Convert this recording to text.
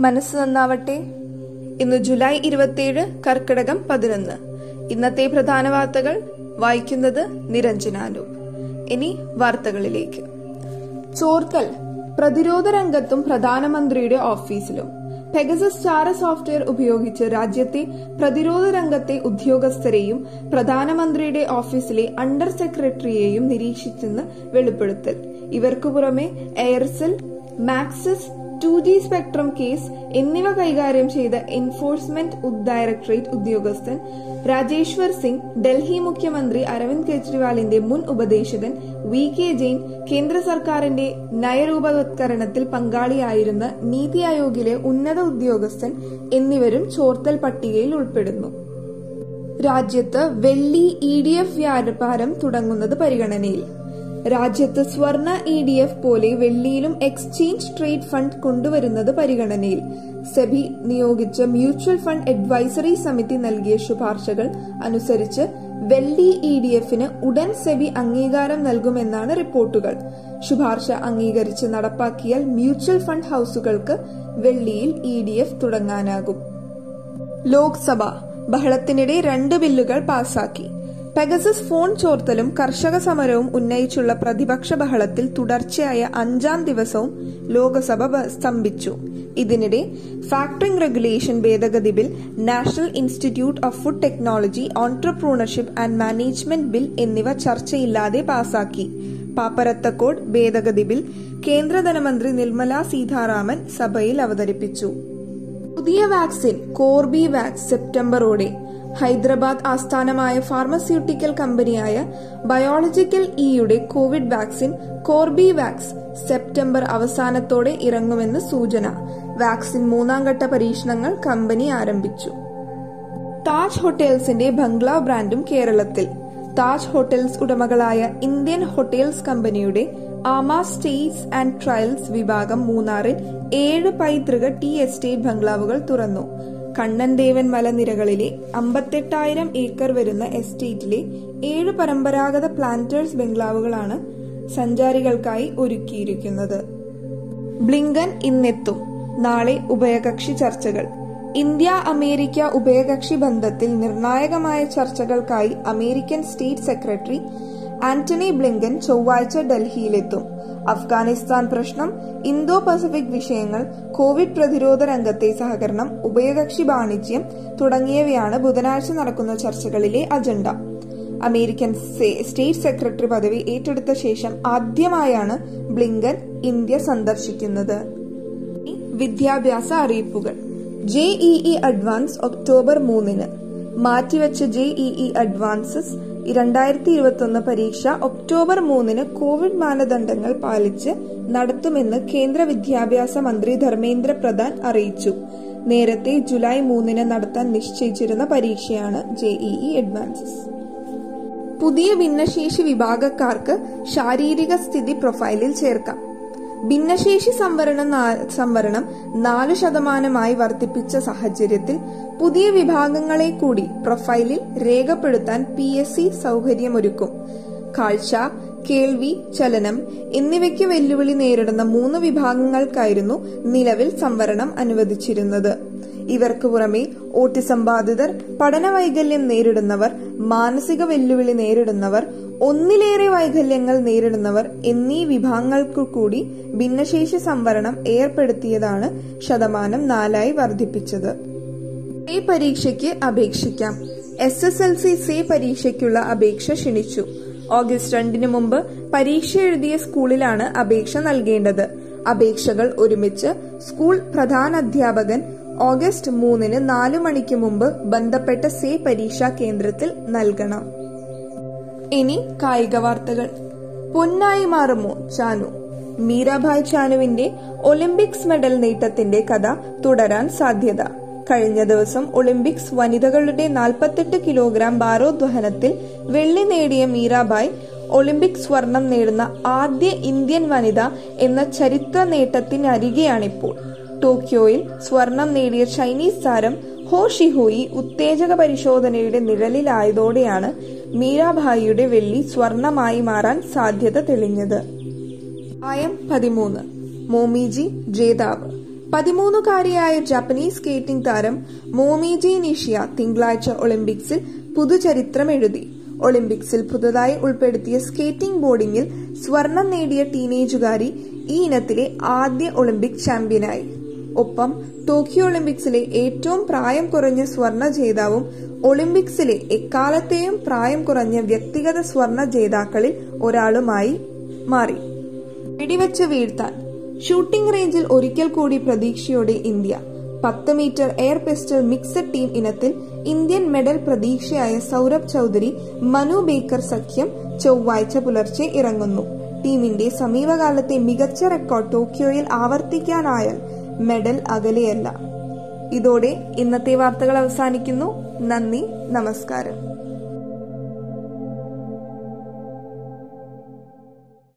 മനസ്സ് നന്നാവട്ടെ. ഇന്ന് ജൂലൈ ഇരുപത്തിയേഴ് കർക്കിടകം പതിനൊന്ന്. ഇന്നത്തെ പ്രധാന വാർത്തകൾ വായിക്കുന്നത് നിരഞ്ജനാനു ഇനി വാർത്തകളിലേക്ക്. ചോർത്തൽ പ്രതിരോധ രംഗത്തും പ്രധാനമന്ത്രിയുടെ ഓഫീസിലും. പെഗസസ് ചാര സോഫ്റ്റ്വെയർ ഉപയോഗിച്ച് രാജ്യത്തെ പ്രതിരോധ രംഗത്തെ ഉദ്യോഗസ്ഥരെയും പ്രധാനമന്ത്രിയുടെ ഓഫീസിലെ അണ്ടർ സെക്രട്ടറിയെയും നിരീക്ഷിച്ചെന്ന് വെളിപ്പെടുത്തൽ. ഇവർക്കു പുറമെ Aircel Maxis two G spectrum case എന്നിവ കൈകാര്യം ചെയ്ത എൻഫോഴ്സ്മെന്റ് ഡയറക്ടറേറ്റ് ഉദ്യോഗസ്ഥൻ രാജേശ്വർ സിംഗ് ഡൽഹി മുഖ്യമന്ത്രി അരവിന്ദ് കെജ്രിവാളിന്റെ മുൻ ഉപദേശകൻ വി കെ ജെയിൻ കേന്ദ്ര സർക്കാരിന്റെ നയരൂപവത്കരണത്തിൽ പങ്കാളിയായിരുന്ന നീതി ആയോഗിലെ ഉന്നത ഉദ്യോഗസ്ഥൻ എന്നിവരും ചോർത്തൽ പട്ടികയിൽ ഉൾപ്പെടുന്നു. രാജ്യത്ത് വെള്ളി ഇ ഡി എഫ് വ്യാപാരം തുടങ്ങുന്നത് പരിഗണനയിൽ. രാജ്യത്ത് സ്വർണ ഇ ഡി എഫ് പോലെ വെള്ളിയിലും എക്സ്ചേഞ്ച് ട്രേഡ് ഫണ്ട് കൊണ്ടുവരുന്നത് പരിഗണനയിൽ. സെബി നിയോഗിച്ച മ്യൂച്വൽ ഫണ്ട് അഡ്വൈസറി സമിതി നൽകിയ ശുപാർശകൾ അനുസരിച്ച് വെള്ളി ഇ ഡി എഫിന് ഉടൻ സെബി അംഗീകാരം നൽകുമെന്നാണ് റിപ്പോർട്ടുകൾ. ശുപാർശ അംഗീകരിച്ച് നടപ്പാക്കിയാൽ മ്യൂച്വൽ ഫണ്ട് ഹൌസുകൾക്ക് വെള്ളിയിൽ ഇ ഡി എഫ് തുടങ്ങാനാകും. ലോക്സഭ ബഹളത്തിനിടെ രണ്ട് ബില്ലുകൾ പാസാക്കി. പെഗസസ് ഫോൺ ചോർത്തലും കർഷക സമരവും ഉന്നയിച്ചുള്ള പ്രതിപക്ഷ ബഹളത്തിൽ തുടർച്ചയായ അഞ്ചാം ദിവസവും ലോകസഭ സ്തംഭിച്ചു. ഇതിനിടെ ഫാക്ടറിംഗ് റെഗുലേഷൻ ഭേദഗതി bill national institute of food technology entrepreneurship and management bill എന്നിവ ചർച്ചയില്ലാതെ പാസാക്കി. പാപ്പരത്തക്കോട് ഭേദഗതി ബിൽ കേന്ദ്ര ധനമന്ത്രി നിർമ്മല സീതാരാമൻ സഭയിൽ അവതരിപ്പിച്ചു. പുതിയ വാക്സിൻ കോർബിവാക്സ് സെപ്റ്റംബറോടെ. ഹൈദരാബാദ് ആസ്ഥാനമായ ഫാർമസ്യൂട്ടിക്കൽ കമ്പനിയായ ബയോളജിക്കൽ ഇയുടെ കോവിഡ് വാക്സിൻ കോർബിവാക്സ് സെപ്റ്റംബർ അവസാനത്തോടെ ഇറങ്ങുമെന്ന് സൂചന. വാക്സിൻ മൂന്നാം ഘട്ട പരീക്ഷണങ്ങൾ കമ്പനി ആരംഭിച്ചു. താജ് ഹോട്ടൽസിന്റെ ബംഗ്ലാവ് ബ്രാൻഡും കേരളത്തിൽ. താജ് ഹോട്ടൽസ് ഉടമകളായ ഇന്ത്യൻ ഹോട്ടൽസ് കമ്പനിയുടെ ആമ സ്റ്റേറ്റ്സ് ആൻഡ് ട്രയൽസ് വിഭാഗം മൂന്നാറിൽ ഏഴ് പൈതൃക ടി എസ്റ്റേറ്റ് ബംഗ്ലാവുകൾ തുറന്നു. കണ്ണൻദേവൻ മലനിരകളിലെ അമ്പത്തെട്ടായിരം ഏക്കർ വരുന്ന എസ്റ്റേറ്റിലെ ഏഴ് പരമ്പരാഗത പ്ലാന്റേഴ്സ് ബംഗ്ലാവുകളാണ് സഞ്ചാരികൾക്കായി ഒരുക്കിയിരിക്കുന്നത്. ബ്ലിങ്കൻ ഇന്നെത്തും. നാളെ ഉഭയകക്ഷി ചർച്ചകൾ. ഇന്ത്യ അമേരിക്ക ഉഭയകക്ഷി ബന്ധത്തിൽ നിർണായകമായ ചർച്ചകൾക്കായി American state secretary Antony Blinken ചൊവ്വാഴ്ച ഡൽഹിയിലെത്തും. അഫ്ഗാനിസ്ഥാൻ പ്രശ്നം ഇന്തോ പസഫിക് വിഷയങ്ങൾ കോവിഡ് പ്രതിരോധ രംഗത്തെ സഹകരണം ഉഭയകക്ഷി വാണിജ്യം തുടങ്ങിയവയാണ് ബുധനാഴ്ച നടക്കുന്ന ചർച്ചകളിലെ അജണ്ട. അമേരിക്കൻ സ്റ്റേറ്റ് സെക്രട്ടറി പദവി ഏറ്റെടുത്ത ശേഷം ആദ്യമായാണ് ബ്ലിങ്കൻ ഇന്ത്യ സന്ദർശിക്കുന്നത്. വിദ്യാഭ്യാസ അറിയിപ്പുകൾ. ജെഇഇ അഡ്വാൻസ് ഒക്ടോബർ മൂന്നിന്. മാറ്റിവെച്ച ജെഇഇ അഡ്വാൻസസ് രണ്ടായിരത്തി ഇരുപത്തൊന്ന് പരീക്ഷ ഒക്ടോബർ മൂന്നിന് കോവിഡ് മാനദണ്ഡങ്ങൾ പാലിച്ച് നടത്തുമെന്ന് കേന്ദ്ര വിദ്യാഭ്യാസ മന്ത്രി ധർമ്മേന്ദ്ര പ്രധാൻ അറിയിച്ചു. നേരത്തെ ജൂലൈ മൂന്നിന് നടത്താൻ നിശ്ചയിച്ചിരുന്ന പരീക്ഷയാണ് ജെഇഇ അഡ്വാൻസസ്. പുതിയ ഭിന്നശേഷി വിഭാഗക്കാർക്ക് ശാരീരിക സ്ഥിതി പ്രൊഫൈലിൽ ചേർക്കാം. ഭിന്നശേഷി സംവരണം സംവരണം നാലു ശതമാനമായി വർദ്ധിപ്പിച്ച സാഹചര്യത്തിൽ പുതിയ വിഭാഗങ്ങളെ കൂടി പ്രൊഫൈലിൽ രേഖപ്പെടുത്താൻ പി എസ് സി സൗകര്യമൊരുക്കും. കാഴ്ച കേൾവി ചലനം എന്നിവയ്ക്ക് വെല്ലുവിളി നേരിടുന്ന മൂന്ന് വിഭാഗങ്ങൾക്കായിരുന്നു നിലവിൽ സംവരണം അനുവദിച്ചിരുന്നത്. ഇവർക്ക് പുറമെ ഓട്ടിസം ബാധിതർ പഠന വൈകല്യം നേരിടുന്നവർ മാനസിക വെല്ലുവിളി നേരിടുന്നവർ ഒന്നിലേറെ വൈകല്യങ്ങൾ നേരിടുന്നവർ എന്നീ വിഭാഗങ്ങൾക്കു കൂടി ഭിന്നശേഷി സംവരണം ഏർപ്പെടുത്തിയതാണ് ശതമാനം നാലായി വർദ്ധിപ്പിച്ചത്. ഈ പരീക്ഷയ്ക്ക് അപേക്ഷിക്കാം. S S L C say പരീക്ഷയ്ക്കുള്ള അപേക്ഷ ക്ഷണിച്ചു. ഓഗസ്റ്റ് രണ്ടിന് മുമ്പ് പരീക്ഷ എഴുതിയ സ്കൂളിലാണ് അപേക്ഷ നൽകേണ്ടത്. അപേക്ഷകൾ ഒരുമിച്ച് സ്കൂൾ പ്രധാനാധ്യാപകൻ ഓഗസ്റ്റ് മൂന്നിന് നാലു മണിക്ക് മുമ്പ് ബന്ധപ്പെട്ട സേ പരീക്ഷാ കേന്ദ്രത്തിൽ നൽകണം. ഇനി കായിക വാർത്തകൾ. പൊന്നായി മാറുമോ ചാനു? മീരാഭായ് ചാനുവിന്റെ ഒളിമ്പിക്സ് മെഡൽ നേട്ടത്തിന്റെ കഥ തുടരാൻ സാധ്യത. കഴിഞ്ഞ ദിവസം ഒളിമ്പിക്സ് വനിതകളുടെ നാൽപ്പത്തെട്ട് കിലോഗ്രാം ഭാരോദ്വഹനത്തിൽ വെള്ളി നേടിയ മീരാഭായ് ഒളിമ്പിക് സ്വർണം നേടുന്ന ആദ്യ ഇന്ത്യൻ വനിത എന്ന ചരിത്ര നേട്ടത്തിനരികെയാണിപ്പോൾ. ടോക്കിയോയിൽ സ്വർണം നേടിയ ചൈനീസ് താരം ഹോ ഷിഹോയി ഉത്തേജക പരിശോധനയുടെ നിഴലിലായതോടെയാണ് മീരാഭായിയുടെ വെള്ളി സ്വർണമായി മാറാൻ സാധ്യത തെളിഞ്ഞത്. പ്രായം പതിമൂന്ന്. മോമിജി ജേതാവ്. പതിമൂന്നുകാരിയായ ജാപ്പനീസ് സ്കേറ്റിംഗ് താരം മോമിജി നിഷിയ തിങ്കളാഴ്ച ഒളിമ്പിക്സിൽ പുതുചരിത്രം എഴുതി ഒളിമ്പിക്സിൽ പുതുതായി ഉൾപ്പെടുത്തിയ സ്കേറ്റിംഗ് ബോർഡിംഗിൽ സ്വർണം നേടിയ ടീനേജുകാരി ഈ ഇനത്തിലെ ആദ്യ ഒളിമ്പിക് ചാമ്പ്യനായി. ഒപ്പം ടോക്കിയോ ഒളിമ്പിക്സിലെ ഏറ്റവും പ്രായം കുറഞ്ഞ സ്വർണ ജേതാവും ഒളിമ്പിക്സിലെ എക്കാലത്തെയും പ്രായം കുറഞ്ഞ വ്യക്തിഗത സ്വർണ ജേതാക്കളിൽ ഒരാളുമായി മാറി. വെടിവെച്ച് വീഴ്ത്താൻ. ഷൂട്ടിംഗ് റേഞ്ചിൽ ഒരിക്കൽ കൂടി പ്രതീക്ഷയോടെ ഇന്ത്യ. പത്ത് metre air pistol mixed team ഇനത്തിൽ ഇന്ത്യൻ മെഡൽ പ്രതീക്ഷയായ സൗരഭ് ചൌധരി മനു ബേക്കർ സഖ്യം ചൊവ്വാഴ്ച പുലർച്ചെ ഇറങ്ങുന്നു. ടീമിന്റെ സമീപകാലത്തെ മികച്ച റെക്കോർഡ് ടോക്കിയോയിൽ ആവർത്തിക്കാനായാൽ മെഡൽ അകലെയല്ല. ഇതോടെ ഇന്നത്തെ വാർത്തകൾ അവസാനിക്കുന്നു. നന്ദി നമസ്കാരം.